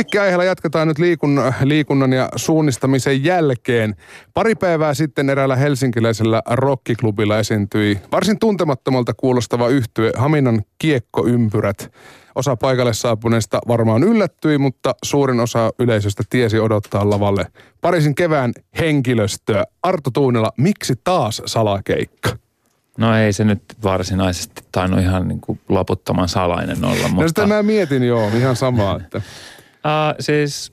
Musiikkiaiheella jatketaan nyt liikunnan, liikunnan ja suunnistamisen jälkeen. Pari päivää sitten eräällä helsinkiläisellä rockiklubilla esiintyi varsin tuntemattomalta kuulostava yhtye Haminan kiekkoympyrät. Osa paikalle saapuneista varmaan yllättyi, mutta suurin osa yleisöstä tiesi odottaa lavalle Pariisin kevään henkilöstöä. Arto Tuunela, miksi taas salakeikka? No ei se nyt varsinaisesti tainnut ihan niin kuin loputtoman salainen olla. Mutta... No sitä mä mietin joo, ihan samaa. Että... uh, siis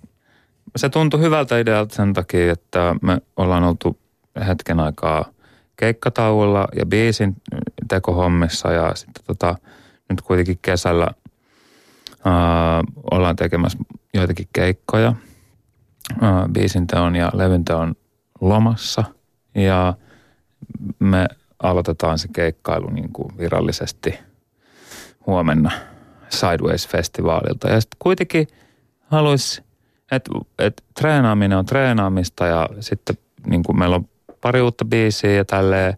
se tuntui hyvältä idealta sen takia, että me ollaan oltu hetken aikaa keikkatauolla ja biisin tekohommissa ja sitten tota, nyt kuitenkin kesällä uh, ollaan tekemässä joitakin keikkoja uh, biisin teon ja levyn teon lomassa ja me aloitetaan se keikkailu niin kuin virallisesti huomenna Sideways-festivaalilta. Ja sitten kuitenkin haluaisi, että et treenaaminen on treenaamista ja sitten niin kuin meillä on pari uutta biisiä ja tälleen,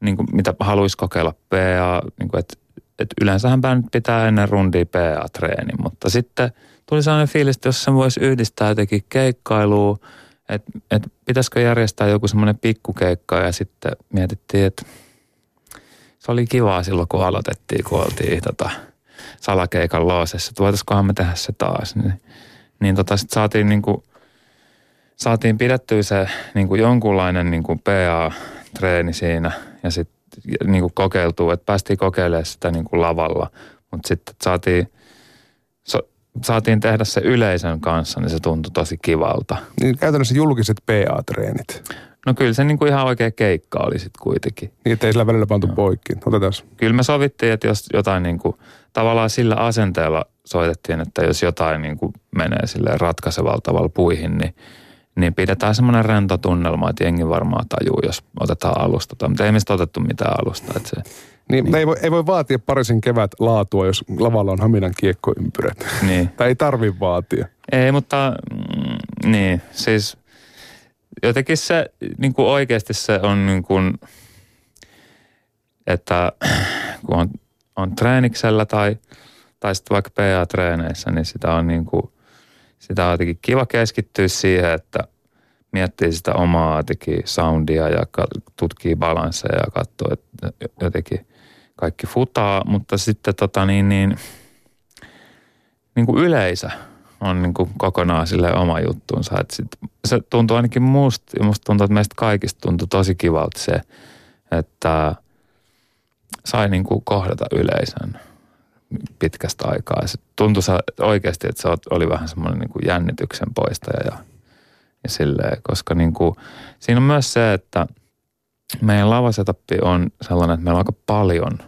niin kuin mitä haluaisi kokeilla PA, niin kuin, että et yleensähän nyt pitää ennen rundia PA-treeni, mutta sitten tuli sellainen fiilis, että jos sen voisi yhdistää jotenkin keikkailuun, että et pitäisikö järjestää joku semmoinen pikkukeikka ja sitten mietittiin, että se oli kivaa silloin, kun aloitettiin, kun oltiin tota, salakeikan loosessa, että voitaisikohan me tehdä se taas. Niin, niin tota, sitten saatiin, niin kuin, saatiin pidettyä se niin kuin jonkunlainen niin kuin PA-treeni siinä ja sitten niin kuin kokeiltua, että päästiin kokeilemaan sitä niin kuin lavalla, mutta sitten saatiin, so, saatiin tehdä se yleisön kanssa, niin se tuntui tosi kivalta. Niin käytännössä julkiset PA-treenit. No kyllä se niin kuin ihan oikea keikka oli sitten kuitenkin. Niin, ettei sillä välillä pantu no. poikki. Otetaan. Kyllä me sovittiin, että jos jotain niin kuin, tavallaan sillä asenteella soitettiin, että jos jotain niin kuin menee sille ratkaisevalla tavalla puihin, niin, niin pidetään semmoinen rento tunnelma, että jengi varmaan tajuu, jos otetaan alusta. Mutta ei mistä otettu mitään alusta. Että se, niin, niin. Ei, voi, ei voi vaatia parisin kevät laatua, jos lavalla on Haminan kiekkoympyrät. Niin. tai ei tarvi vaatia. Ei, mutta mm, niin, siis jotenkin se niin kuin oikeasti se on niin kuin, että kun on, on treeniksellä tai, tai sitten vaikka PA-treeneissä, niin sitä on niin kuin, sitä on jotenkin kiva keskittyä siihen, että miettii sitä omaa jotenkin soundia ja tutkii balansseja ja katsoo, että jotenkin kaikki futaa, mutta sitten tota niin, niin, niin kuin yleisö – on niin kuin kokonaan sille oma juttuunsa. Et sit, se tuntuu ainakin musta, ja musta tuntuu, että meistä kaikista tuntuu tosi kivalta se, että sai niin kuin kohdata yleisön pitkästä aikaa. Se tuntui oikeasti, että se oli vähän semmoinen niin kuin jännityksen poistaja ja, ja silleen, koska niin kuin, siinä on myös se, että meidän lavasetappi on sellainen, että meillä on aika paljon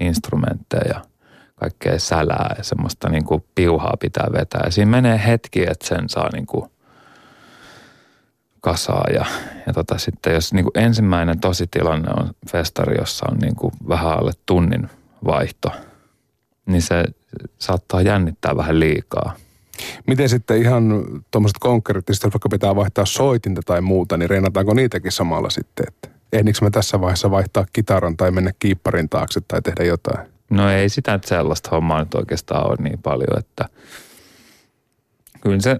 instrumentteja – kaikkea sälää ja semmoista niin kuin piuhaa pitää vetää. Ja siinä menee hetki, että sen saa niin kuin kasaa. Ja, ja tota, sitten jos niin kuin ensimmäinen tositilanne on festari, jossa on niin kuin vähän alle tunnin vaihto, niin se saattaa jännittää vähän liikaa. Miten sitten ihan tuommoiset konkreettiset, vaikka pitää vaihtaa soitinta tai muuta, niin reenataanko niitäkin samalla sitten? Että ehdinkö me tässä vaiheessa vaihtaa kitaran tai mennä kiipparin taakse tai tehdä jotain? No ei sitä että sellaista hommaa nyt oikeastaan ole niin paljon, että kyllä se,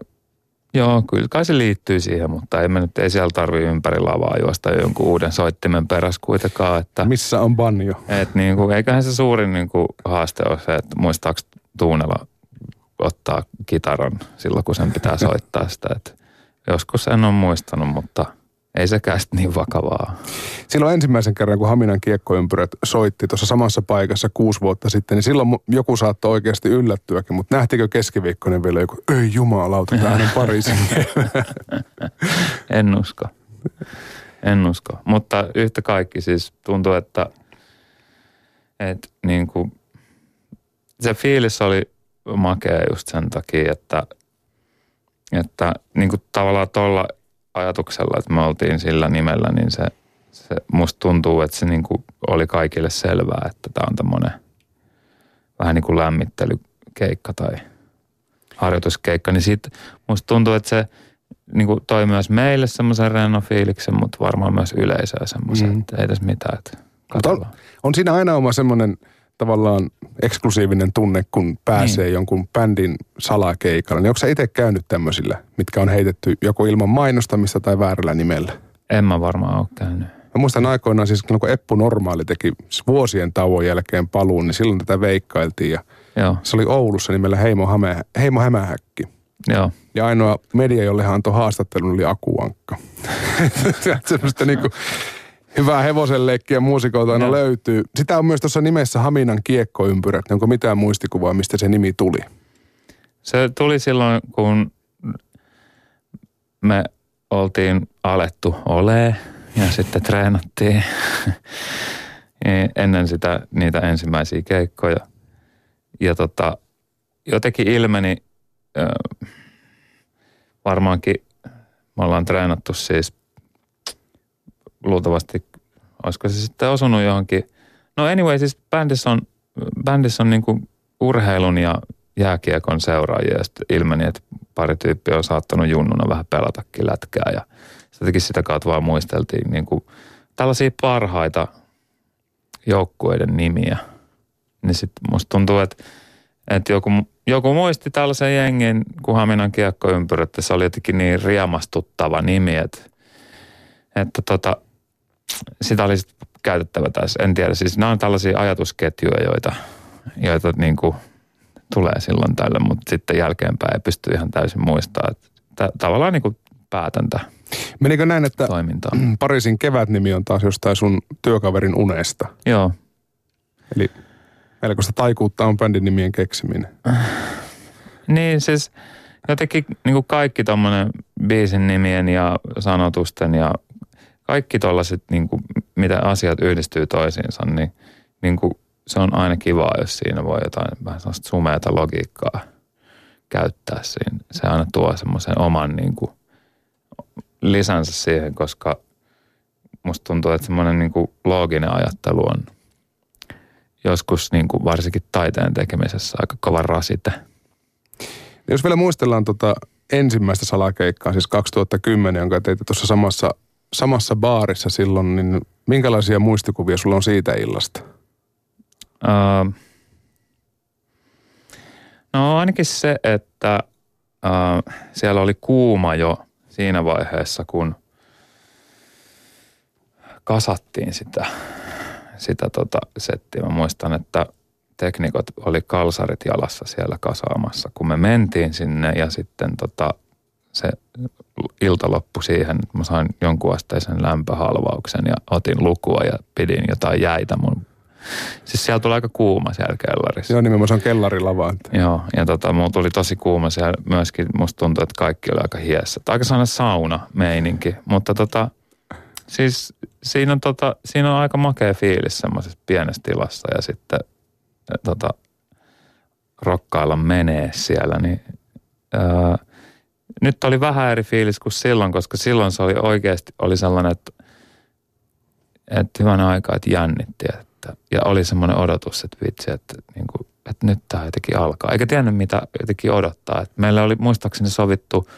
joo, kyllä kai se liittyy siihen, mutta ei me nyt, ei siellä tarvitse ympäri lavaa juosta jonkun uuden soittimen perässä kuitenkaan. Että, Missä on banjo? Että niin kuin, eiköhän se suurin niin kuin haaste ole se, että muistaako Tuunella ottaa kitaran silloin, kun sen pitää soittaa sitä. Että joskus en ole muistanut, mutta – ei sekään niin vakavaa. Silloin ensimmäisen kerran, kun Haminan kiekkoympyrät soitti tuossa samassa paikassa kuusi vuotta sitten, niin silloin joku saattoi oikeasti yllättyäkin, mutta nähtikö keskiviikkoinen vielä joku, ei jumalauta, tämähän on Pariisin En usko. En usko. Mutta yhtä kaikki siis tuntuu, että, että niin kuin, se fiilis oli makea just sen takia, että, että niin kuin tavallaan tuolla ajatuksella, että me oltiin sillä nimellä, niin se, se musta tuntuu, että se niin kuin oli kaikille selvää, että tämä on tämmöinen vähän niin kuin lämmittelykeikka tai harjoituskeikka, niin siitä musta tuntuu, että se niin kuin toi myös meille semmoisen rennon fiiliksen, mutta varmaan myös yleisöä semmoisen, mm. että ei tässä mitään, että on, on siinä aina oma semmoinen tavallaan eksklusiivinen tunne, kun pääsee niin. jonkun bändin salakeikalla. Niin onko sä itse käynyt tämmöisillä, mitkä on heitetty joko ilman mainostamista tai väärällä nimellä? En mä varmaan ole käynyt. Mä muistan aikoinaan siis, kun Eppu Normaali teki vuosien tauon jälkeen paluun, niin silloin tätä veikkailtiin. Ja Joo. Se oli Oulussa nimellä Heimo, Hame, Heimo Hämähäkki. Joo. Ja ainoa media, jolle hän antoi haastattelun, oli Akuankka. Semmoista niinku hyvää hevosenleikkiä muusikoilta aina no. löytyy. Sitä on myös tuossa nimessä Haminan kiekkoympyrät. Onko mitään muistikuvaa, mistä se nimi tuli? Se tuli silloin, kun me oltiin alettu ole ja sitten treenattiin ennen sitä niitä ensimmäisiä keikkoja. Ja tota, jotenkin ilmeni, varmaankin me ollaan treenattu siis luultavasti, olisiko se sitten osunut johonkin. No anyway, siis bändissä on, bändissä on niin kuin urheilun ja jääkiekon seuraajia ja sitten ilmeni, että pari tyyppiä on saattanut junnuna vähän pelatakin lätkää ja jotenkin sitä kautta vaan muisteltiin niin kuin tällaisia parhaita joukkueiden nimiä. Niin sitten musta tuntuu, että, että joku, joku muisti tällaisen jengin kuin Haminan kiekkoympyrä, että se oli jotenkin niin riemastuttava nimi, että, että tota, sitä olisi käytettävä tässä. En tiedä, siis nämä on tällaisia ajatusketjuja, joita, joita niin kuin tulee silloin tällä, mutta sitten jälkeenpäin ei pysty ihan täysin muistamaan. Että tavallaan niin kuin päätäntä Menikö näin, että toimintaa. Pariisin kevätnimi on taas jostain sun työkaverin unesta? Joo. Eli melkoista taikuutta on bändin nimien keksiminen. niin siis jotenkin niin kuin kaikki tuommoinen biisin nimien ja sanotusten ja kaikki tuollaiset, niin mitä asiat yhdistyy toisiinsa, niin, niin kuin, se on aina kiva, jos siinä voi jotain vähän sellaista sumeata logiikkaa käyttää siinä. Se aina tuo semmoisen oman niin kuin, lisänsä siihen, koska musta tuntuu, että semmoinen niin looginen ajattelu on joskus niin kuin varsinkin taiteen tekemisessä aika kova rasite. Jos vielä muistellaan tota ensimmäistä salakeikkaa, siis 2010, jonka teitte tuossa samassa, samassa baarissa silloin, niin minkälaisia muistikuvia sulla on siitä illasta? Uh, no ainakin se, että uh, siellä oli kuuma jo – siinä vaiheessa, kun kasattiin sitä, sitä tota settiä. Mä muistan, että teknikot oli kalsarit jalassa siellä kasaamassa, kun me mentiin sinne ja sitten tota, se ilta loppui siihen, että mä sain jonkun asteisen lämpöhalvauksen ja otin lukua ja pidin jotain jäitä mun Siis siellä tuli aika kuuma siellä kellarissa. Joo, nimenomaan se on kellarilava. Joo, ja tota, mulla tuli tosi kuuma siellä myöskin. Musta tuntui, että kaikki oli aika hiessä. Aika sellainen sauna-meininki, mutta tota, siis siinä on, tota, siinä on aika makea fiilis semmoisessa pienessä tilassa ja sitten tota, rokkailla menee siellä, niin ää, nyt oli vähän eri fiilis kuin silloin, koska silloin se oli oikeasti oli sellainen, että, että hyvän aikaa, että jännitti, että ja oli semmoinen odotus, että vitsi, että, niin kuin, että nyt tämä jotenkin alkaa. Eikä tiennyt, mitä jotenkin odottaa. Että meillä oli muistaakseni sovittu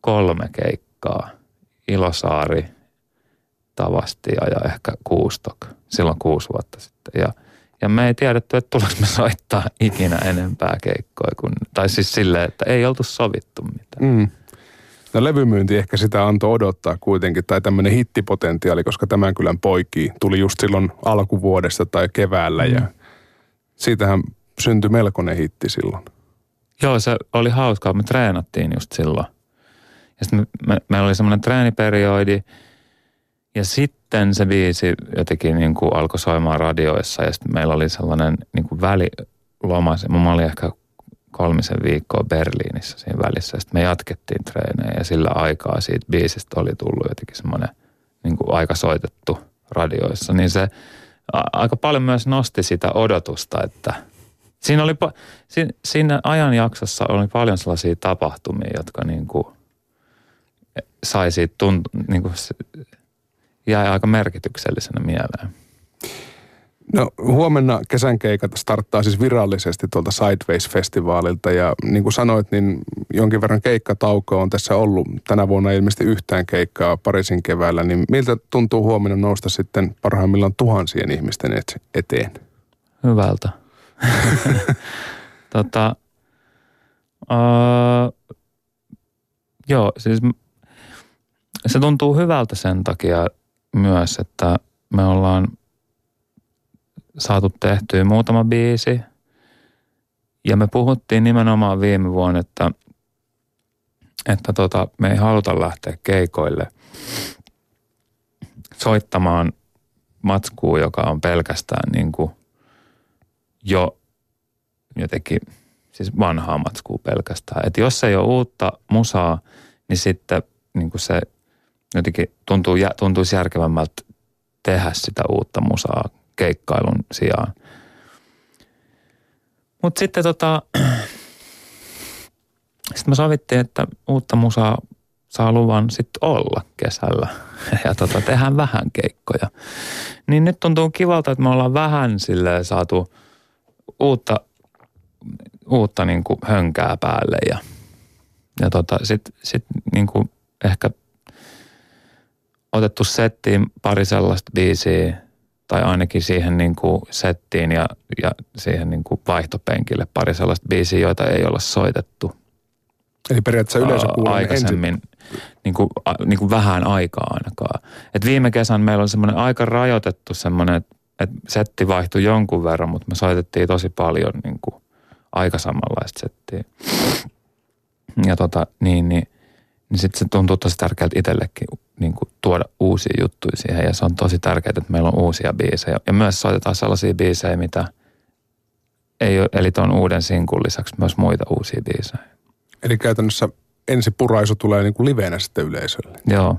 kolme keikkaa. Ilosaari, Tavastia ja ehkä Kuustok. Silloin kuusi vuotta sitten. Ja, ja me ei tiedetty, että tulisi me soittaa ikinä enempää keikkoja. Kun, tai siis silleen, että ei oltu sovittu mitään. Mm. No levymyynti ehkä sitä antoi odottaa kuitenkin, tai tämmöinen hittipotentiaali, koska tämän kylän poikki tuli just silloin alkuvuodesta tai keväällä, mm. ja siitähän syntyi melkoinen hitti silloin. Joo, se oli hauskaa. Me treenattiin just silloin. Ja sitten me, me, meillä oli semmoinen treeniperiodi, ja sitten se biisi jotenkin niin kuin alkoi soimaan radioissa, ja sitten meillä oli sellainen niin kuin väliloma. Mä olin ehkä kolmisen viikkoa Berliinissä siinä välissä. Sitten me jatkettiin treenejä ja sillä aikaa siitä biisistä oli tullut jotenkin semmoinen niin kuin aika soitettu radioissa. Niin se aika paljon myös nosti sitä odotusta, että siinä, oli, siinä, ajanjaksossa oli paljon sellaisia tapahtumia, jotka niin kuin sai siitä tuntu, niin kuin jäi aika merkityksellisenä mieleen. No huomenna kesän keikat starttaa siis virallisesti tuolta Sideways-festivaalilta ja niin kuin sanoit, niin jonkin verran keikkataukoa on tässä ollut. Tänä vuonna ilmeisesti yhtään keikkaa Pariisin keväällä, niin miltä tuntuu huomenna nousta sitten parhaimmillaan tuhansien ihmisten eteen? Hyvältä. tota, uh, joo, siis se tuntuu hyvältä sen takia myös, että me ollaan saatu tehtyä muutama biisi. Ja me puhuttiin nimenomaan viime vuonna, että, että tota, me ei haluta lähteä keikoille soittamaan matskua, joka on pelkästään niin kuin jo jotenkin, siis vanhaa matskua pelkästään. Että jos ei ole uutta musaa, niin sitten niin kuin se jotenkin tuntuu, tuntuisi järkevämmältä tehdä sitä uutta musaa keikkailun sijaan. Mutta sitten tota, sitten me sovittiin, että uutta musaa saa luvan sitten olla kesällä ja tota, tehdään vähän keikkoja. Niin nyt tuntuu kivalta, että me ollaan vähän sille saatu uutta, uutta niin kuin hönkää päälle ja, ja tota, sitten sit niin ehkä otettu settiin pari sellaista biisiä, tai ainakin siihen niin kuin settiin ja, ja siihen niin kuin vaihtopenkille pari sellaista biisiä, joita ei olla soitettu. Eli periaatteessa yleisö Aikaisemmin, niin kuin, niin kuin vähän aikaa ainakaan. Et viime kesän meillä on semmoinen aika rajoitettu semmoinen, että et setti vaihtui jonkun verran, mutta me soitettiin tosi paljon niin kuin aika samanlaista settiä. Ja tota, niin, niin niin sitten se tuntuu tosi tärkeältä itsellekin niin kuin tuoda uusia juttuja siihen. Ja se on tosi tärkeää, että meillä on uusia biisejä. Ja myös soitetaan sellaisia biisejä, mitä ei ole, eli tuon uuden sinkun lisäksi myös muita uusia biisejä. Eli käytännössä ensi puraisu tulee niin kuin liveenä sitten yleisölle. Joo.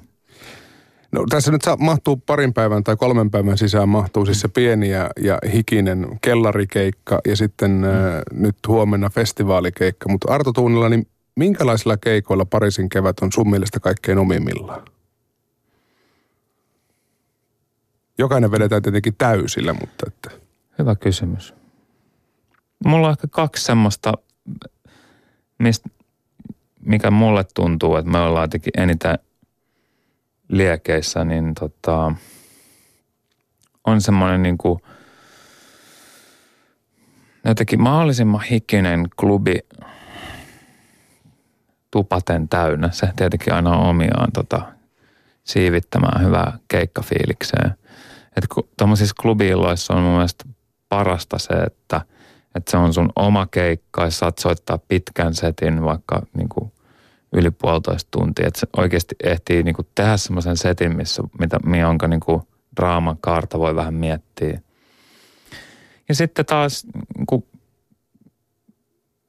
No tässä nyt mahtuu parin päivän tai kolmen päivän sisään mahtuu siis se pieni ja, ja hikinen kellarikeikka ja sitten mm. äh, nyt huomenna festivaalikeikka. Mutta Arto Tuunilla, niin minkälaisilla keikoilla Pariisin kevät on sun mielestä kaikkein omimmillaan? Jokainen vedetään tietenkin täysillä, mutta että... Hyvä kysymys. Mulla on ehkä kaksi semmoista, mistä, mikä mulle tuntuu, että me ollaan jotenkin eniten liekeissä, niin tota, on semmoinen niin kuin jotenkin mahdollisimman hikinen klubi tupaten täynnä. Se tietenkin aina on omiaan tota, siivittämään hyvää keikkafiilikseen. Että tuommoisissa klubiilloissa on mun mielestä parasta se, että, että se on sun oma keikka ja saat soittaa pitkän setin vaikka niin kuin yli puolitoista tuntia. Että se oikeasti ehtii niin kuin tehdä semmoisen setin, missä, mitä, jonka niin kuin draaman kaarta voi vähän miettiä. Ja sitten taas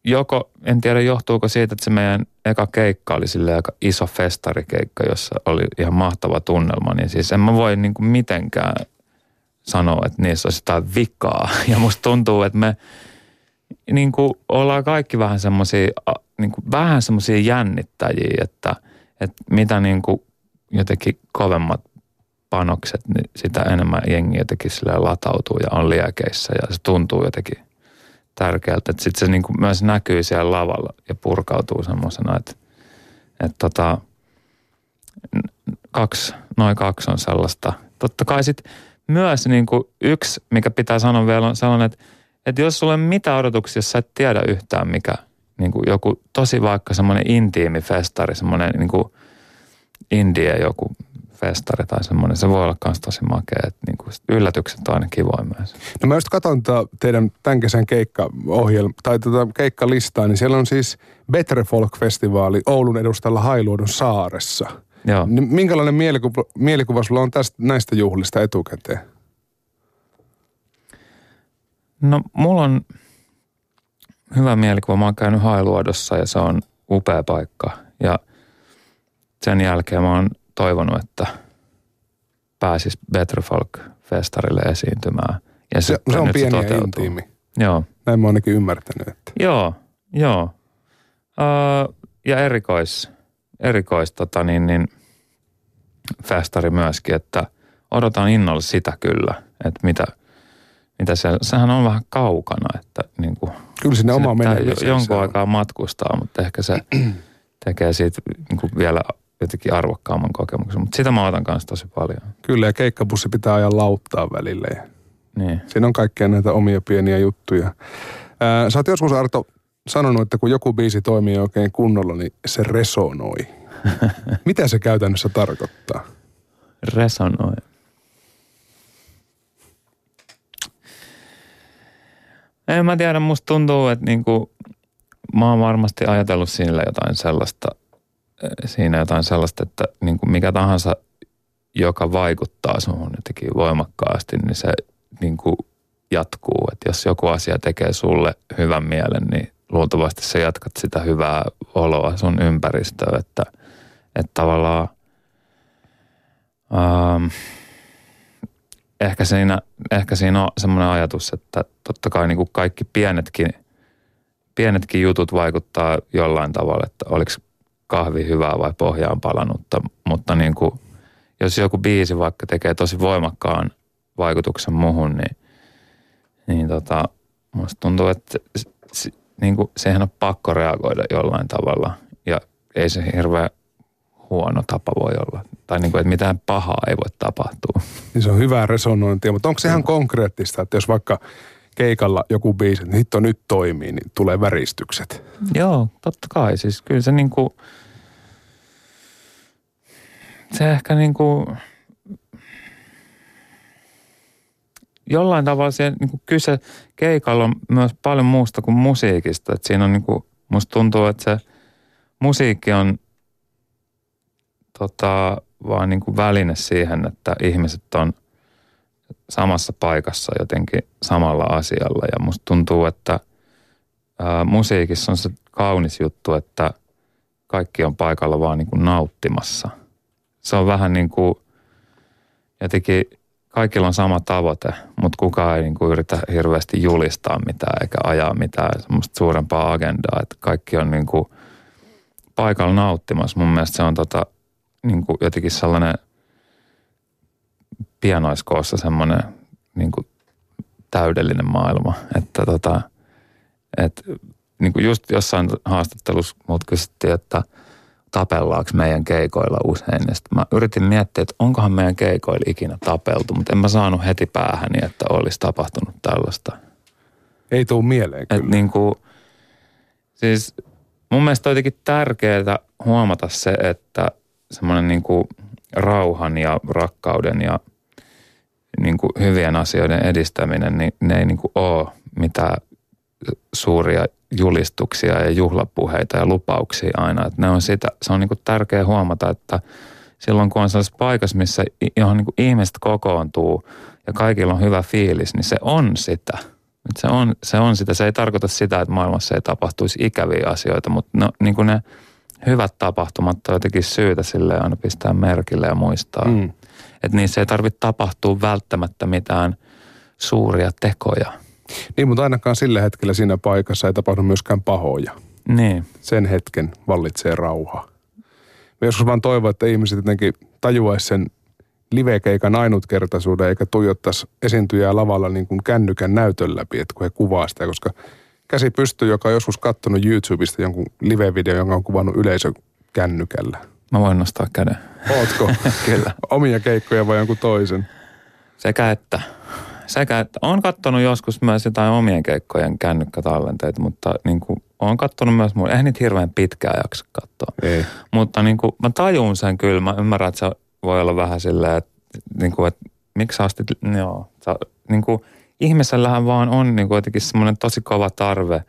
joko, en tiedä johtuuko siitä, että se meidän eka keikka oli sille aika iso festarikeikka, jossa oli ihan mahtava tunnelma, niin siis en mä voi niin kuin mitenkään sanoa, että niissä olisi jotain vikaa. Ja musta tuntuu, että me niin kuin ollaan kaikki vähän semmoisia, niin kuin vähän semmoisia jännittäjiä, että, että mitä niin kuin jotenkin kovemmat panokset, niin sitä enemmän jengi jotenkin latautuu ja on liekeissä ja se tuntuu jotenkin tärkeältä. Että sitten se niin kuin myös näkyy siellä lavalla ja purkautuu semmoisena, että, että tota, kaksi, noin kaksi on sellaista. Totta kai sitten myös niin kuin yksi, mikä pitää sanoa vielä, on sellainen, että, että jos sulla ei mitään odotuksia, jos sä et tiedä yhtään mikä, niin kuin joku tosi vaikka semmoinen intiimi festari, semmoinen niin kuin indie joku festari tai semmoinen. Se voi olla myös tosi makea, että niin kuin yllätykset on aina kivoja myös. No mä just katson teidän tämän kesän keikkaohjelma, tai tätä keikkalistaa, niin siellä on siis Better Folk-festivaali Oulun edustalla Hailuodon saaressa. Joo. Niin minkälainen mielikuva, mielikuva sulla on tästä, näistä juhlista etukäteen? No mulla on hyvä mielikuva. Mä oon käynyt Hailuodossa ja se on upea paikka. Ja sen jälkeen mä oon toivonut, että pääsis Better Folk-festarille esiintymään. Ja se, se on pieni ja intiimi. Joo. Näin mä ainakin ymmärtänyt. Että. Joo, joo. Uh, ja erikois, erikois tota niin, niin, festari myöskin, että odotan innolla sitä kyllä, että mitä, mitä se, sehän on vähän kaukana, että niin kuin, Kyllä sinne oma Jonkun aikaa matkustaa, mutta ehkä se tekee siitä niin kuin vielä jotenkin arvokkaamman kokemuksen. Mutta sitä mä otan kanssa tosi paljon. Kyllä, ja keikkabussi pitää ajaa lauttaa välille. Niin. Siinä on kaikkia näitä omia pieniä juttuja. Ää, sä oot joskus Arto sanonut, että kun joku biisi toimii oikein kunnolla, niin se resonoi. Mitä se käytännössä tarkoittaa? Resonoi. En mä tiedä, musta tuntuu, että niinku, mä oon varmasti ajatellut siinä jotain sellaista, siinä jotain sellaista, että niinku mikä tahansa, joka vaikuttaa suhun jotenkin voimakkaasti, niin se niinku jatkuu. Että jos joku asia tekee sulle hyvän mielen, niin luultavasti sä jatkat sitä hyvää oloa sun ympäristöä, että, että tavallaan ähm, ehkä, siinä, ehkä siinä on semmoinen ajatus, että totta kai niin kuin kaikki pienetkin, pienetkin jutut vaikuttaa jollain tavalla, että oliko kahvi hyvää vai pohjaan palanutta, mutta niin kuin, jos joku biisi vaikka tekee tosi voimakkaan vaikutuksen muhun, niin, niin tota, musta tuntuu, että niin kuin, siihen on pakko reagoida jollain tavalla ja ei se hirveän huono tapa voi olla. Tai niin kuin, että mitään pahaa ei voi tapahtua. Niin se on hyvää resonointia, mutta onko se ihan konkreettista, että jos vaikka keikalla joku biisi, että hitto nyt toimii, niin tulee väristykset? Joo, totta kai. Siis kyllä se niin kuin, se ehkä niin jollain tavalla se niin kuin kyse keikalla on myös paljon muusta kuin musiikista. Että siinä on niin musta tuntuu, että se musiikki on tota, vaan niin kuin väline siihen, että ihmiset on samassa paikassa jotenkin samalla asialla. Ja musta tuntuu, että ää, musiikissa on se kaunis juttu, että kaikki on paikalla vaan niin kuin nauttimassa. Se on vähän niin kuin jotenkin kaikilla on sama tavoite, mutta kukaan ei niin kuin yritä hirveästi julistaa mitään eikä ajaa mitään semmoista suurempaa agendaa. Että kaikki on niin kuin paikalla nauttimassa. Mun mielestä se on tota, niin kuin jotenkin sellainen pienoiskoossa semmoinen niin kuin täydellinen maailma. Että tota, et, niin kuin just jossain haastattelussa mut kysyttiin, että tapellaanko meidän keikoilla usein. Ja mä yritin miettiä, että onkohan meidän keikoilla ikinä tapeltu, mutta en mä saanut heti päähäni, että olisi tapahtunut tällaista. Ei tuu mieleen kyllä. Et niin kuin, siis mun mielestä on jotenkin tärkeää huomata se, että semmoinen niin kuin rauhan ja rakkauden ja niin kuin hyvien asioiden edistäminen, niin ne ei niin kuin ole mitään suuria julistuksia ja juhlapuheita ja lupauksia aina. Että ne on sitä, se on niin kuin tärkeää huomata, että silloin kun on sellaisessa paikassa, missä johon niin kuin ihmiset kokoontuu ja kaikilla on hyvä fiilis, niin se on sitä. Se on, se on sitä. Se ei tarkoita sitä, että maailmassa ei tapahtuisi ikäviä asioita, mutta no, niin kuin ne – hyvät tapahtumat on jotenkin syytä sille aina pistää merkille ja muistaa. Mm. Että niissä ei tarvitse tapahtua välttämättä mitään suuria tekoja. Niin, mutta ainakaan sillä hetkellä siinä paikassa ei tapahdu myöskään pahoja. Niin. Sen hetken vallitsee rauha. Mä joskus vaan toivon, että ihmiset jotenkin tajuaisi sen livekeikan ainutkertaisuuden eikä tuijottaisi esiintyjää lavalla niin kuin kännykän näytön läpi, että kun he kuvaa sitä, koska – käsi pystyy, joka on joskus katsonut YouTubesta jonkun live-video, jonka on kuvannut yleisö kännykällä. Mä voin nostaa käden. Ootko? Kyllä. Omia keikkoja vai jonkun toisen? Sekä että. Sekä että. Olen katsonut joskus myös jotain omien keikkojen kännykkätallenteita, mutta niin kuin, olen katsonut myös muun. Eihän niitä hirveän pitkään jaksa katsoa. Ei. Mutta niin kuin, mä tajun sen kyllä. Mä ymmärrän, että se voi olla vähän silleen, että, niin kuin, että miksi sä astit, joo, sä, niin kuin, ihmisellähän vaan on niin kuin jotenkin semmoinen tosi kova tarve,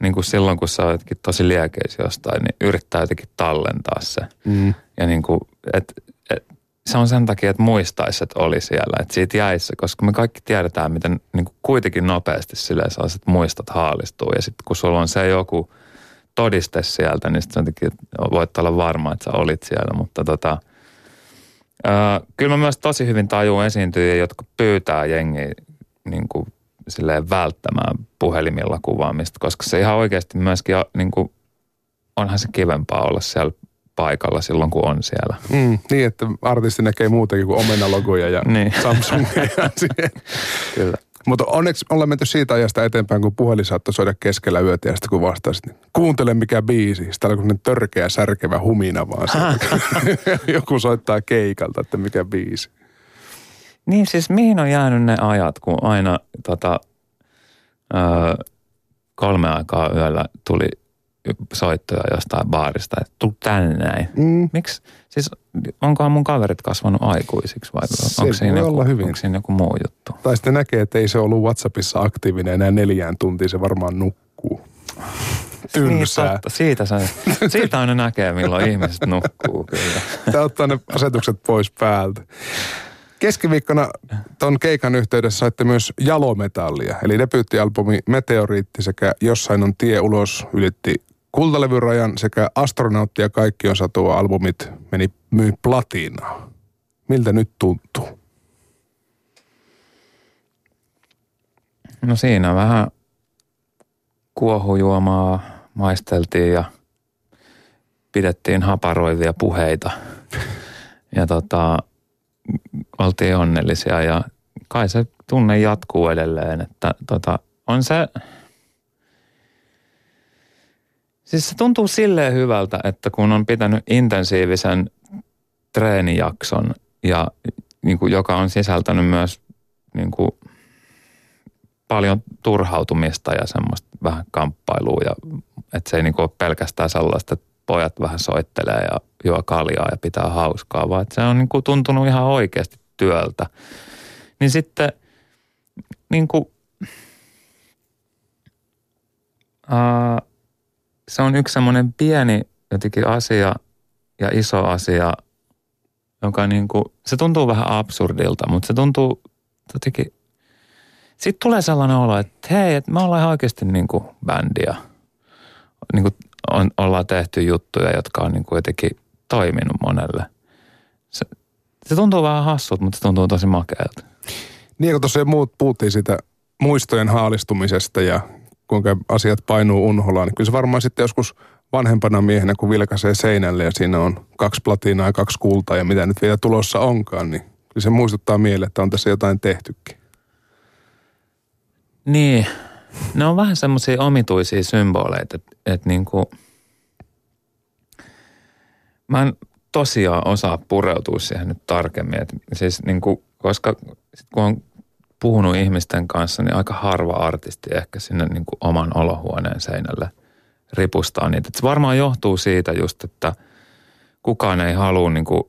niin kuin silloin kun sä oletkin tosi liekeis jostain, niin yrittää jotenkin tallentaa se. Mm. Ja niin kuin, et, et, se on sen takia, että muistaisi, että oli siellä, että siitä jäisi, koska me kaikki tiedetään, miten niin kuin kuitenkin nopeasti silleen sellaiset muistot haalistuu. Ja sitten kun sulla on se joku todiste sieltä, niin sitten jotenkin voit olla varma, että sä olit siellä. Mutta tota, ää, kyllä mä myös tosi hyvin tajuun esiintyjiä, jotka pyytää jengiä niin kuin, silleen välttämään puhelimilla kuvaamista, koska se ihan oikeasti myöskin niin kuin, onhan se kivempaa olla siellä paikalla silloin, kun on siellä. Mm, niin, että artisti näkee muutakin kuin omenalogoja ja niin. Samsungia Kyllä. Mutta onneksi ollaan menty siitä ajasta eteenpäin, kun puhelin saattoi soida keskellä yötä ja sitten kun vastasit, niin kuuntele mikä biisi. Sitten on törkeä, särkevä humina vaan. Joku soittaa keikalta, että mikä biisi. Niin siis mihin on jäänyt ne ajat, kun aina tota, öö, kolme aikaa yöllä tuli soittoja jostain baarista, että tuu tänne näin. Mm. Miksi? Siis onkohan mun kaverit kasvanut aikuisiksi vai Se onko siinä, joku, hyvin. onko siinä joku muu juttu? Tai sitten näkee, että ei se ollut WhatsAppissa aktiivinen enää neljään tuntiin, se varmaan nukkuu. Tylsää. Niin, totta. Siitä, se, siitä aina näkee, milloin ihmiset nukkuu kyllä. Tämä ottaa ne asetukset pois päältä. Keskiviikkona ton keikan yhteydessä saitte myös jalometallia, eli debyyttialbumi Meteoriitti sekä Jossain on tie ulos ylitti kultalevyrajan sekä Astronautti ja Kaikki on satua albumit meni myi platinaa. Miltä nyt tuntuu? No siinä vähän kuohujuomaa maisteltiin ja pidettiin haparoivia puheita. Ja tota, oltiin onnellisia ja kai se tunne jatkuu edelleen, että tota, on se, siis se tuntuu silleen hyvältä, että kun on pitänyt intensiivisen treenijakson ja niin kuin, joka on sisältänyt myös niin kuin, paljon turhautumista ja semmoista vähän kamppailua ja että se ei niin kuin, ole pelkästään sellaista, että pojat vähän soittelee ja juo kaljaa ja pitää hauskaa, vaan se on niin kuin, tuntunut ihan oikeasti työltä. Niin sitten niin kuin, ää, se on yksi semmoinen pieni jotenkin asia ja iso asia, joka niin kuin, se tuntuu vähän absurdilta, mutta se tuntuu jotenkin, sitten tulee sellainen olo, että hei, että me ollaan ihan oikeasti niin kuin bändiä. Niin kuin on, ollaan tehty juttuja, jotka on niin kuin jotenkin toiminut monelle. Se, se tuntuu vähän hassut, mutta se tuntuu tosi makealta. Niin kuin tuossa muut puhuttiin siitä muistojen haalistumisesta ja kuinka asiat painuu unholaan, niin kyllä se varmaan sitten joskus vanhempana miehenä, kun vilkaisee seinälle ja siinä on kaksi platinaa ja kaksi kultaa ja mitä nyt vielä tulossa onkaan, niin kyllä se muistuttaa mieleen, että on tässä jotain tehtykin. Niin, ne on vähän semmoisia omituisia symboleita, että, että niin kuin, mä en tosiaan osaa pureutua siihen nyt tarkemmin. Että siis niin kuin, koska sit kun on puhunut ihmisten kanssa, niin aika harva artisti ehkä sinne niin kuin oman olohuoneen seinälle ripustaa niitä. Et se varmaan johtuu siitä just, että kukaan ei halua niin kuin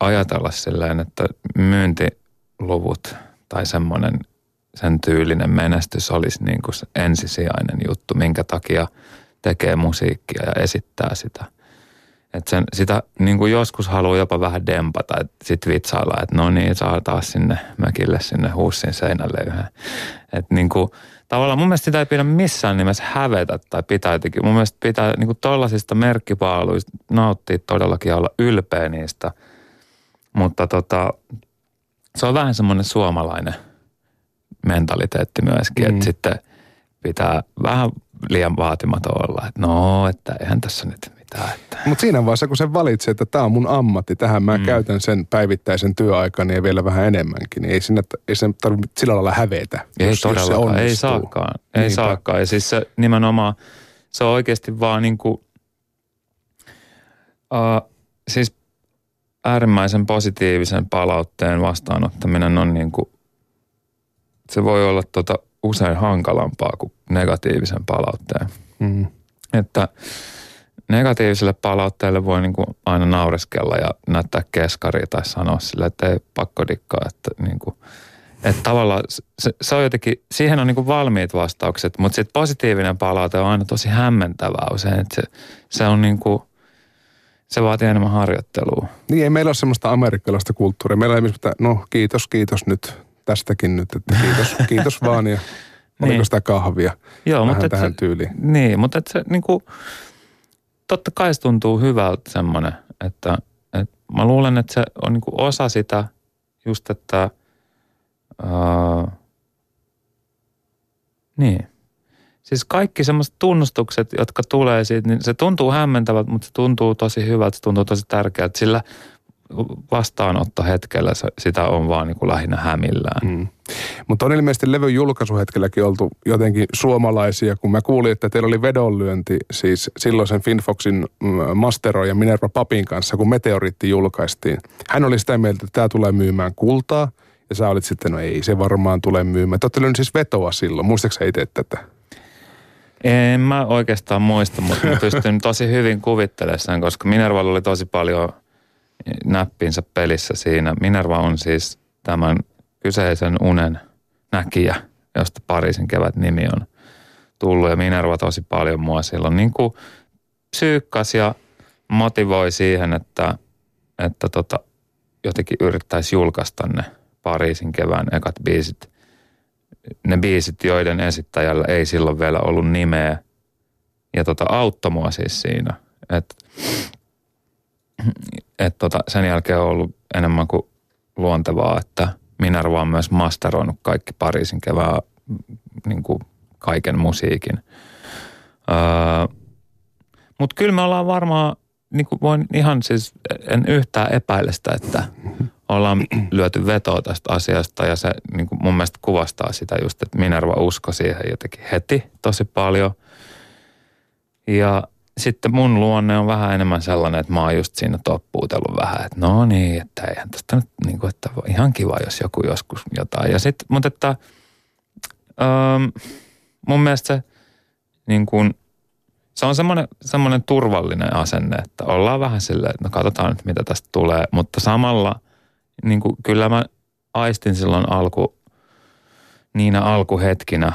ajatella silleen, että myyntiluvut tai semmoinen sen tyylinen menestys olisi niin kuin se ensisijainen juttu, minkä takia tekee musiikkia ja esittää sitä. Että sen, sitä niin kuin joskus haluaa jopa vähän dempata, että sitten vitsailla, että no niin, saa taas sinne mökille, sinne huussin seinälle yhden. Että niin kuin, tavallaan mun mielestä sitä ei pidä missään nimessä hävetä tai pitää jotenkin. Mun mielestä pitää niin kuin tollasista merkkipaaluista nauttia todellakin olla ylpeä niistä. Mutta tota, se on vähän semmoinen suomalainen mentaliteetti myöskin, mm. että sitten pitää vähän liian vaatimaton olla, että no, että eihän tässä nyt mitään. Että. Mutta siinä vaiheessa, kun se valitset, että tämä on mun ammatti, tähän mä mm. käytän sen päivittäisen työaikani ja vielä vähän enemmänkin, niin ei, sinne, ei sen tarvitse sillä lailla hävetä. Ei jos, jos se ei onnistuu. saakaan. Ei Niinpä. saakaan. Ja siis se nimenomaan, se on oikeasti vaan niin kuin, uh, siis äärimmäisen positiivisen palautteen vastaanottaminen on niin kuin, se voi olla tota usein hankalampaa kuin negatiivisen palautteen. Mm. Että negatiiviselle palautteelle voi niin kuin aina naureskella ja näyttää keskaria tai sanoa sille, että ei pakko dikkaa. Että, niin kuin, että tavallaan se, se on jotenkin, siihen on niin valmiit vastaukset, mutta sitten positiivinen palaute on aina tosi hämmentävää usein. Että se, se on niin kuin, se vaatii enemmän harjoittelua. Niin ei meillä ole semmoista amerikkalaista kulttuuria. Meillä ei mistä, no kiitos, kiitos nyt tästäkin nyt, että kiitos, kiitos vaan ja oliko Niin. sitä kahvia Joo, vähän mutta tähän se, tyyliin. Niin, mutta et se niin kuin, totta kai se tuntuu hyvältä semmoinen, että, että mä luulen, että se on niin kuin osa sitä just, että ää, niin. Siis kaikki semmoiset tunnustukset, jotka tulee siitä, niin se tuntuu hämmentävältä, mutta se tuntuu tosi hyvältä, se tuntuu tosi tärkeältä. Sillä vastaanottohetkellä sitä on vaan niin kuin lähinnä hämillään. Mm. Mutta on ilmeisesti levyn julkaisuhetkelläkin oltu jotenkin suomalaisia, kun mä kuulin, että teillä oli vedonlyönti siis silloisen Finfoxin mm, Mastero ja Minerva Papin kanssa, kun Meteoritti julkaistiin. Hän oli sitä mieltä, että tämä tulee myymään kultaa, ja sä olit sitten, no ei se varmaan tule myymään. Te olette siis vetoa silloin, muistaaksä itse tätä? En mä oikeastaan muista, mutta mä pystyn tosi hyvin kuvittelemaan sen, koska Minervalla oli tosi paljon näppinsä pelissä siinä. Minerva on siis tämän kyseisen unen näkijä, josta Pariisin kevät nimi on tullut. Ja Minerva tosi paljon mua silloin niin kuin psyykkas ja motivoi siihen, että, että tota, jotenkin yrittäisi julkaista ne Pariisin kevään ekat biisit. Ne biisit, joiden esittäjällä ei silloin vielä ollut nimeä. Ja tota, auttoi mua siis siinä. Että et tota, sen jälkeen on ollut enemmän kuin luontevaa, että Minerva on myös masteroinut kaikki Pariisin kevää niin kuin kaiken musiikin. Öö, Mutta kyllä me ollaan varmaan, niin kuin voin ihan siis, en yhtään epäile sitä, että ollaan lyöty vetoa tästä asiasta ja se niin kuin mun mielestä kuvastaa sitä just, että Minerva usko siihen jotenkin heti tosi paljon. Ja sitten mun luonne on vähän enemmän sellainen, että mä oon just siinä toppuutellut vähän, että no niin, että eihän tästä nyt niin kuin, että ihan kiva, jos joku joskus jotain. Ja sitten, mutta että ähm, mun mielestä se niin kuin, se on semmoinen, semmoinen turvallinen asenne, että ollaan vähän silleen, että no katsotaan nyt mitä tästä tulee, mutta samalla niin kuin, kyllä mä aistin silloin alku, niinä alkuhetkinä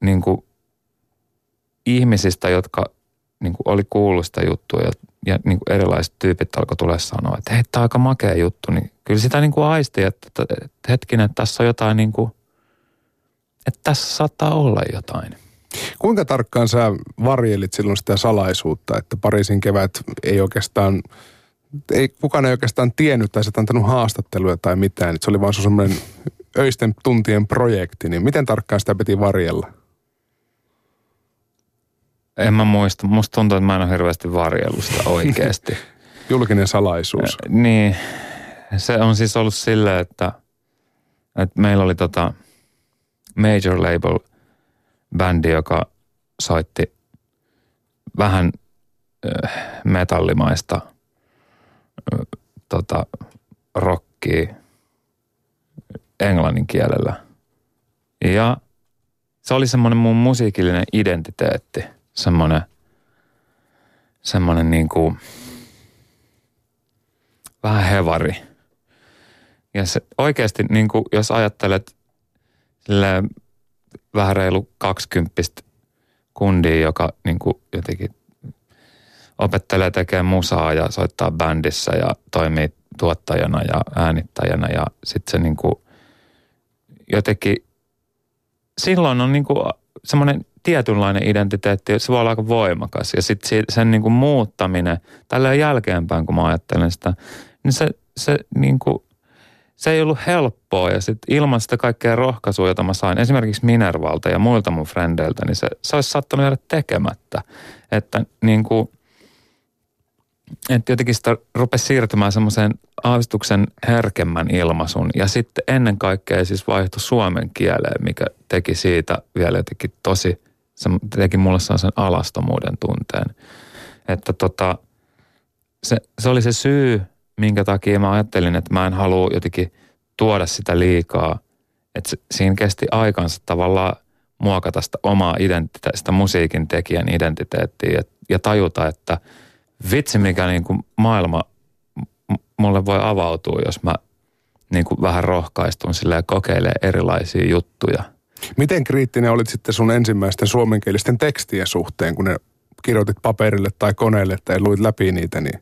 niin kuin ihmisistä, jotka niin kuin oli kuullut sitä juttua ja, ja niin kuin erilaiset tyypit alkoi tulla sanoa, että hei, tämä on aika makea juttu. Niin kyllä sitä niin kuin aisti, että, että, hetkinen, että tässä on jotain niin kuin, että tässä saattaa olla jotain. Kuinka tarkkaan sä varjelit silloin sitä salaisuutta, että Pariisin kevät ei oikeastaan, ei, kukaan ei oikeastaan tiennyt tai sä antanut haastatteluja tai mitään. Että se oli vaan semmoinen öisten tuntien projekti, niin miten tarkkaan sitä piti varjella? En mä muista. Musta tuntuu, että mä en ole hirveästi varjellut sitä oikeasti. Julkinen salaisuus. Ja, niin. Se on siis ollut silleen, että, että meillä oli tota major label bändi, joka soitti vähän metallimaista tota, rockia englannin kielellä. Ja se oli semmoinen mun musiikillinen identiteetti – semmoinen, semmoinen niin kuin vähän hevari. Ja se oikeasti, niin kuin, jos ajattelet sille vähän reilu kaksikymppistä kundia, joka niin kuin jotenkin opettelee tekemään musaa ja soittaa bändissä ja toimii tuottajana ja äänittäjänä ja sitten se niin kuin jotenkin silloin on niin kuin semmoinen tietynlainen identiteetti, se voi olla aika voimakas. Ja sitten sen niin kuin muuttaminen, tällä jälkeenpäin kun mä ajattelen sitä, niin se, se, niin kuin, se ei ollut helppoa. Ja sitten ilman sitä kaikkea rohkaisua, jota mä sain esimerkiksi Minervalta ja muilta mun frendeiltä, niin se, se olisi saattanut jäädä tekemättä. Että niin kuin, että jotenkin sitä rupesi siirtymään semmoiseen aavistuksen herkemmän ilmaisun. Ja sitten ennen kaikkea siis vaihtui suomen kieleen, mikä teki siitä vielä jotenkin tosi – se teki mulle sen alastomuuden tunteen. Että tota, se, se oli se syy, minkä takia mä ajattelin, että mä en halua jotenkin tuoda sitä liikaa. Että siinä kesti aikansa tavallaan muokata sitä omaa identiteettiä, sitä musiikin tekijän identiteettiä ja, ja tajuta, että vitsi mikä niin kuin maailma mulle voi avautua, jos mä niin kuin vähän rohkaistun sille kokeilee erilaisia juttuja – Miten kriittinen olit sitten sun ensimmäisten suomenkielisten tekstien suhteen, kun ne kirjoitit paperille tai koneelle tai luit läpi niitä, niin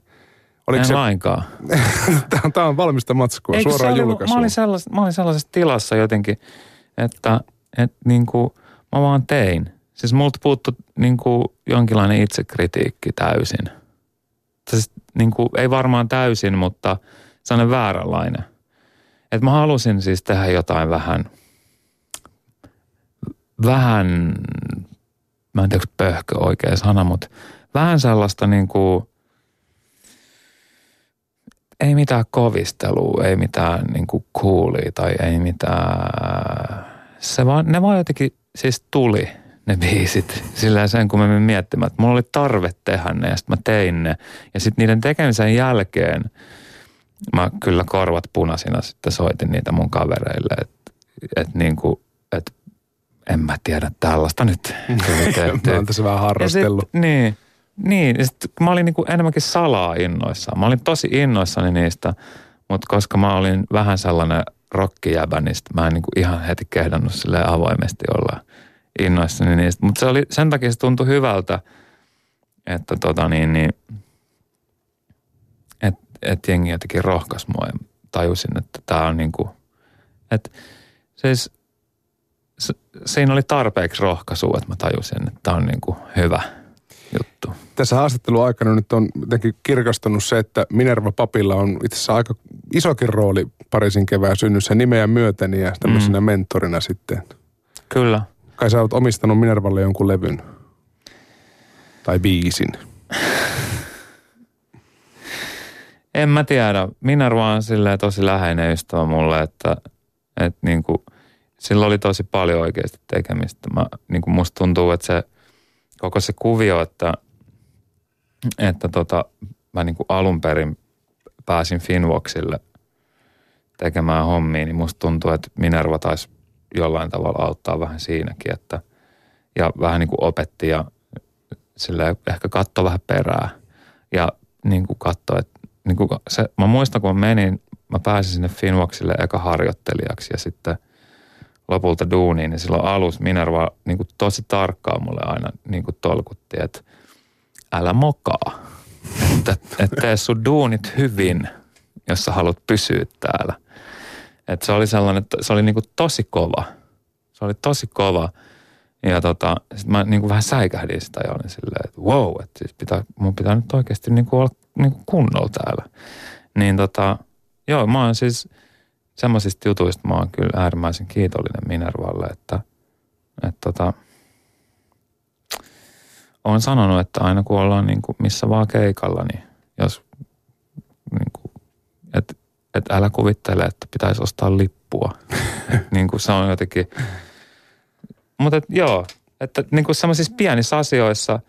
Oliko en se... lainkaan. Tämä on valmista matskua, Eikö suoraan julkaisua. Mä olin, sellais, mä olin sellaisessa tilassa jotenkin, että, että niin kuin, mä vaan tein. Siis multa puuttu niin kuin jonkinlainen itsekritiikki täysin. Siis, niin kuin, ei varmaan täysin, mutta sellainen vääränlainen. Että mä halusin siis tehdä jotain vähän – vähän, mä en tiedä, pöhkö oikea sana, mutta vähän sellaista niin kuin, ei mitään kovistelua, ei mitään niin kuin coolia tai ei mitään. Se vaan, ne vaan jotenkin siis tuli ne biisit. Sillä sen kun mä menin miettimään, että mulla oli tarve tehdä ne ja sitten mä tein ne. Ja sitten niiden tekemisen jälkeen mä kyllä korvat punaisina sitten soitin niitä mun kavereille, että et niin kuin, että en mä tiedä tällaista nyt. mä oon tässä vähän harrastellut. Sit, niin, niin. Ja sit, mä olin niin kuin enemmänkin salaa innoissaan. Mä olin tosi innoissani niistä, mutta koska mä olin vähän sellainen rokkijäbä, niin mä en niin kuin ihan heti kehdannut sille avoimesti olla innoissani niistä. Mutta se oli, sen takia se tuntui hyvältä, että tota niin, niin että et jengi jotenkin rohkas mua ja tajusin, että tämä on niin kuin, että siis siinä oli tarpeeksi rohkaisua, että mä tajusin, että tämä on niin kuin hyvä juttu. Tässä haastattelun aikana nyt on jotenkin kirkastunut se, että Minerva Papilla on itse asiassa aika isokin rooli Pariisin kevään synnyssä nimeä myöten ja tämmöisenä mm. mentorina sitten. Kyllä. Kai sä oot omistanut Minervalle jonkun levyn. Tai biisin. en mä tiedä. Minerva on silleen tosi läheinen ystävä mulle, että, että niin kuin, sillä oli tosi paljon oikeasti tekemistä. Mä, niin kuin musta tuntuu, että se koko se kuvio, että, että tota, mä niin kuin alun perin pääsin Finvoxille tekemään hommia, niin musta tuntuu, että Minerva taisi jollain tavalla auttaa vähän siinäkin, että ja vähän niin kuin opetti ja sille ehkä katsoi vähän perää ja niin kuin katsoi, että niin kuin se, mä muistan kun mä menin, mä pääsin sinne Finvoxille eka harjoittelijaksi ja sitten lopulta duuniin, niin silloin alus Minerva niin kuin tosi tarkkaan mulle aina niin kuin tolkutti, että älä mokaa, että, että tee sun duunit hyvin, jos sä haluat pysyä täällä – että se oli sellainen, se oli niinku tosi kova. Se oli tosi kova. Ja tota, sitten mä niinku vähän säikähdin sitä ja olin silleen, että wow, että siis pitää, mun pitää nyt oikeasti niinku olla niinku kunnolla täällä. Niin tota, joo, mä oon siis semmoisista jutuista mä oon kyllä äärimmäisen kiitollinen Minervalle, että, että tota, olen sanonut, että aina kun ollaan niin kuin missä vaan keikalla, niin jos niin kuin, että että älä kuvittele, että pitäisi ostaa lippua. niin kuin se on jotenkin, mutta et, joo, että niin kuin semmoisissa pienissä asioissa,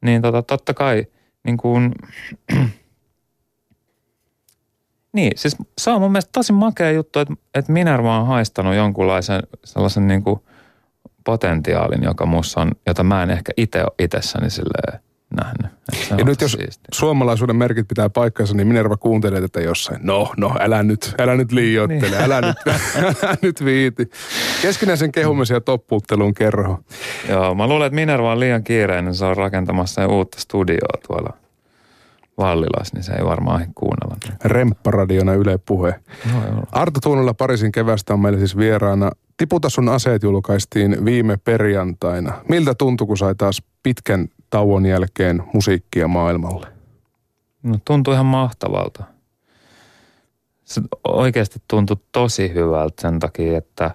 niin tota, totta kai niin kuin, niin, siis se on mun mielestä tosi makea juttu, että, että Minerva on haistanut jonkunlaisen sellaisen niin kuin potentiaalin, joka musta on, jota mä en ehkä itse ole itsessäni silleen nähnyt. Ja nyt jos siistiä. suomalaisuuden merkit pitää paikkansa, niin Minerva kuuntelee tätä jossain. No, no, älä nyt, älä nyt liioittele, niin. älä, nyt, älä nyt viiti. Keskinäisen kehumisen ja toppuuttelun kerho. Joo, mä luulen, että Minerva on liian kiireinen, se on rakentamassa uutta studioa tuolla Vallilas, niin se ei varmaan ehdi kuunnella. Rempparadiona Yle Puhe. No, Arto Tuunolla Pariisin kevästä on meillä siis vieraana. Tiputa sun aseet julkaistiin viime perjantaina. Miltä tuntui, kun sai taas pitkän tauon jälkeen musiikkia maailmalle? No tuntui ihan mahtavalta. Se oikeasti tuntui tosi hyvältä sen takia, että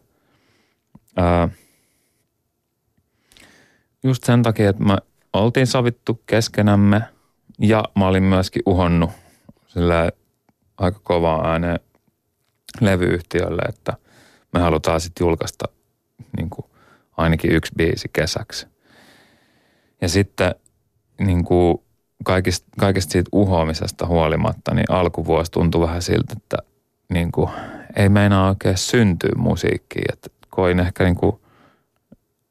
ää, just sen takia, että me oltiin sovittu keskenämme ja mä olin myöskin uhonnut sillä aika kovaa ääneen levyyhtiölle, että me halutaan sitten julkaista niin kuin ainakin yksi biisi kesäksi – ja sitten niin kuin kaikista, kaikista siitä uhoamisesta huolimatta, niin alkuvuosi tuntui vähän siltä, että niin kuin, ei meinaa oikein syntyä musiikkiin. Että koin ehkä niin kuin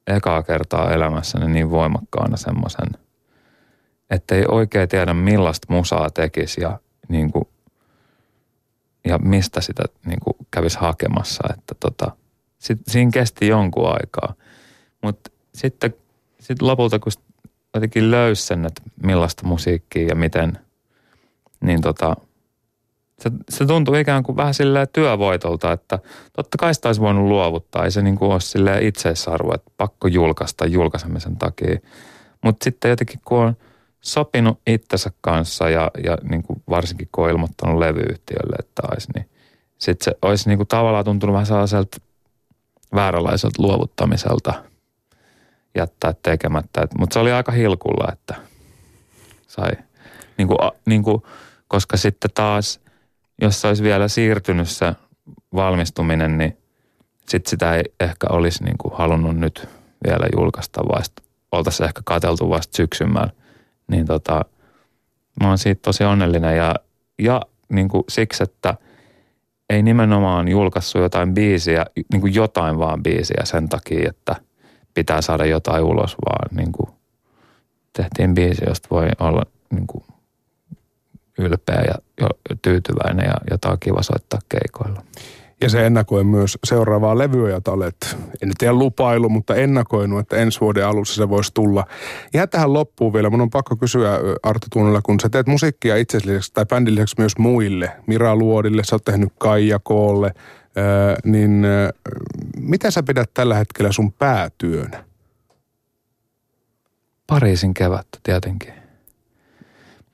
ekaa kertaa elämässäni niin voimakkaana semmoisen, että ei oikein tiedä millaista musaa tekisi ja, niin kuin, ja mistä sitä niin kuin kävisi hakemassa. Että tota, sit, siinä kesti jonkun aikaa. Mutta sitten sit lopulta, kun jotenkin löysi sen, että millaista musiikkia ja miten, niin tota, se, se tuntuu ikään kuin vähän silleen työvoitolta, että totta kai sitä olisi voinut luovuttaa. Ei se niin kuin ole silleen itseisarvo, että pakko julkaista julkaisemisen takia. Mutta sitten jotenkin kun on sopinut itsensä kanssa ja, ja niin kuin varsinkin kun on ilmoittanut levyyhtiölle, että olisi, niin sitten se olisi niin kuin tavallaan tuntunut vähän sellaiselta vääränlaiselta luovuttamiselta – jättää tekemättä. Mutta se oli aika hilkulla, että sai, niin kuin, niin kuin, koska sitten taas jos olisi vielä siirtynyt se valmistuminen, niin sitten sitä ei ehkä olisi niin kuin halunnut nyt vielä julkaista, vaan oltaisiin ehkä katseltu vasta syksymällä. Niin tota, mä oon siitä tosi onnellinen ja, ja niin kuin siksi, että ei nimenomaan julkaissut jotain biisiä, niin kuin jotain vaan biisiä sen takia, että pitää saada jotain ulos, vaan niin kuin tehtiin biisi, josta voi olla niin kuin ylpeä ja tyytyväinen ja jotain kiva soittaa keikoilla. Ja se ennakoi myös seuraavaa levyä, jota olet, en tiedä lupailu, mutta ennakoinut, että ensi vuoden alussa se voisi tulla. Ihan tähän loppuun vielä, mun on pakko kysyä Arto Tuunella, kun sä teet musiikkia itsellesi tai bändin lisäksi myös muille, Mira Luodille, sä oot tehnyt Kaija Koolle, niin mitä sä pidät tällä hetkellä sun päätyönä? Pariisin kevättä tietenkin.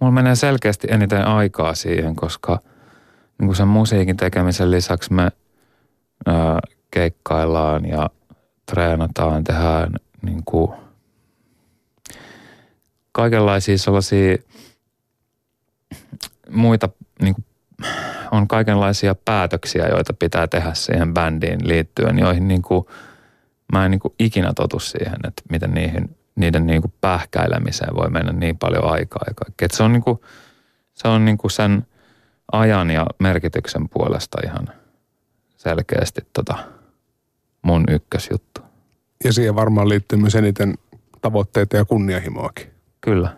Mulla menee selkeästi eniten aikaa siihen, koska – niin kuin sen musiikin tekemisen lisäksi me ää, keikkaillaan ja treenataan, tehdään niin kuin kaikenlaisia sellaisia muita, niin kuin, on kaikenlaisia päätöksiä, joita pitää tehdä siihen bändiin liittyen, joihin niin kuin, mä en niin kuin ikinä totu siihen, että miten niihin, niiden niin kuin pähkäilemiseen voi mennä niin paljon aikaa ja kaikkea. se on, niin kuin, se on niin kuin sen – ajan ja merkityksen puolesta ihan selkeästi tota mun ykkösjuttu. Ja siihen varmaan liittyy myös eniten tavoitteita ja kunnianhimoakin. Kyllä.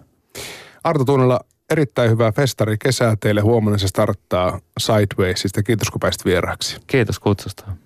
Arto Tunnella, erittäin hyvää festari kesää teille. Huomenna se starttaa Sidewaysista. Kiitos kun pääsit vieraaksi. Kiitos kutsusta.